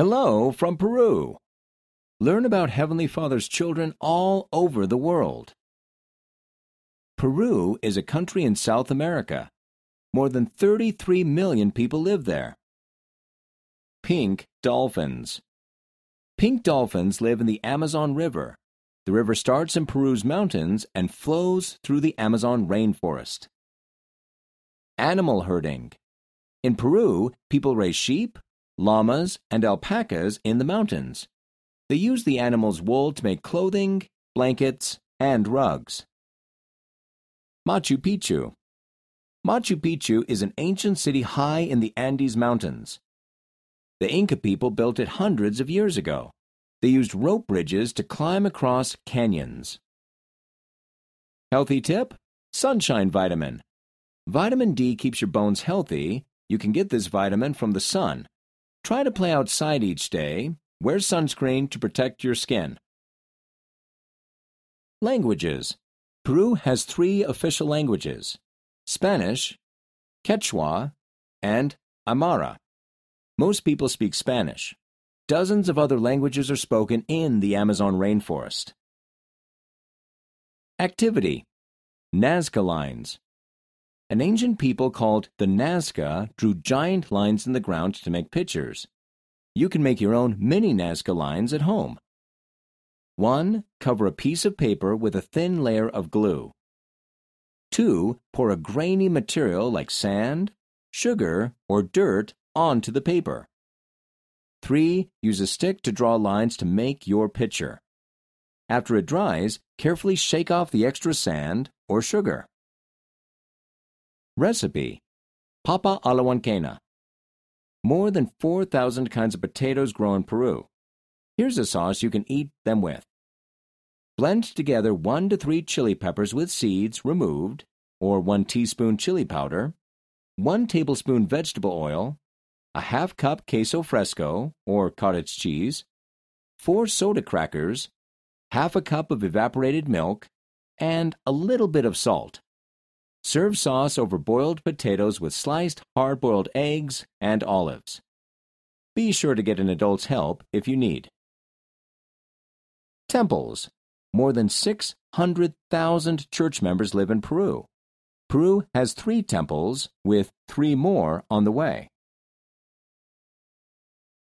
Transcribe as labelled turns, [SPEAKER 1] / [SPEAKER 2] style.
[SPEAKER 1] Hello from Peru. Learn about Heavenly Father's children all over the world. Peru is a country in South America. More than 33 million people live there. Pink dolphins. Pink dolphins live in the Amazon River. The river starts in Peru's mountains and flows through the Amazon rainforest. Animal herding. In Peru, people raise sheep, llamas, and alpacas in the mountains. They use the animals' wool to make clothing, blankets, and rugs. Machu Picchu. Machu Picchu is an ancient city high in the Andes Mountains. The Inca people built it hundreds of years ago. They used rope bridges to climb across canyons. Healthy tip Sunshine Vitamin. Vitamin D keeps your bones healthy. You can get this vitamin from the sun. Try to play outside each day. Wear sunscreen to protect your skin. Languages Peru has three official languages Spanish, Quechua, and Aymara. Most people speak Spanish. Dozens of other languages are spoken in the Amazon rainforest. Activity Nazca lines. An ancient people called the Nazca drew giant lines in the ground to make pictures. You can make your own mini Nazca lines at home. 1. Cover a piece of paper with a thin layer of glue. 2. Pour a grainy material like sand, sugar, or dirt onto the paper. 3. Use a stick to draw lines to make your picture. After it dries, carefully shake off the extra sand or sugar. Recipe Papa a la huancaina. More than 4,000 kinds of potatoes grow in Peru. Here's a sauce you can eat them with. Blend together 1 to 3 chili peppers with seeds removed, or 1 teaspoon chili powder, 1 tablespoon vegetable oil, a half cup queso fresco, or cottage cheese, 4 soda crackers, half a cup of evaporated milk, and a little bit of salt. Serve sauce over boiled potatoes with sliced hard boiled eggs and olives. Be sure to get an adult's help if you need. Temples. More than 600,000 church members live in Peru. Peru has three temples, with three more on the way.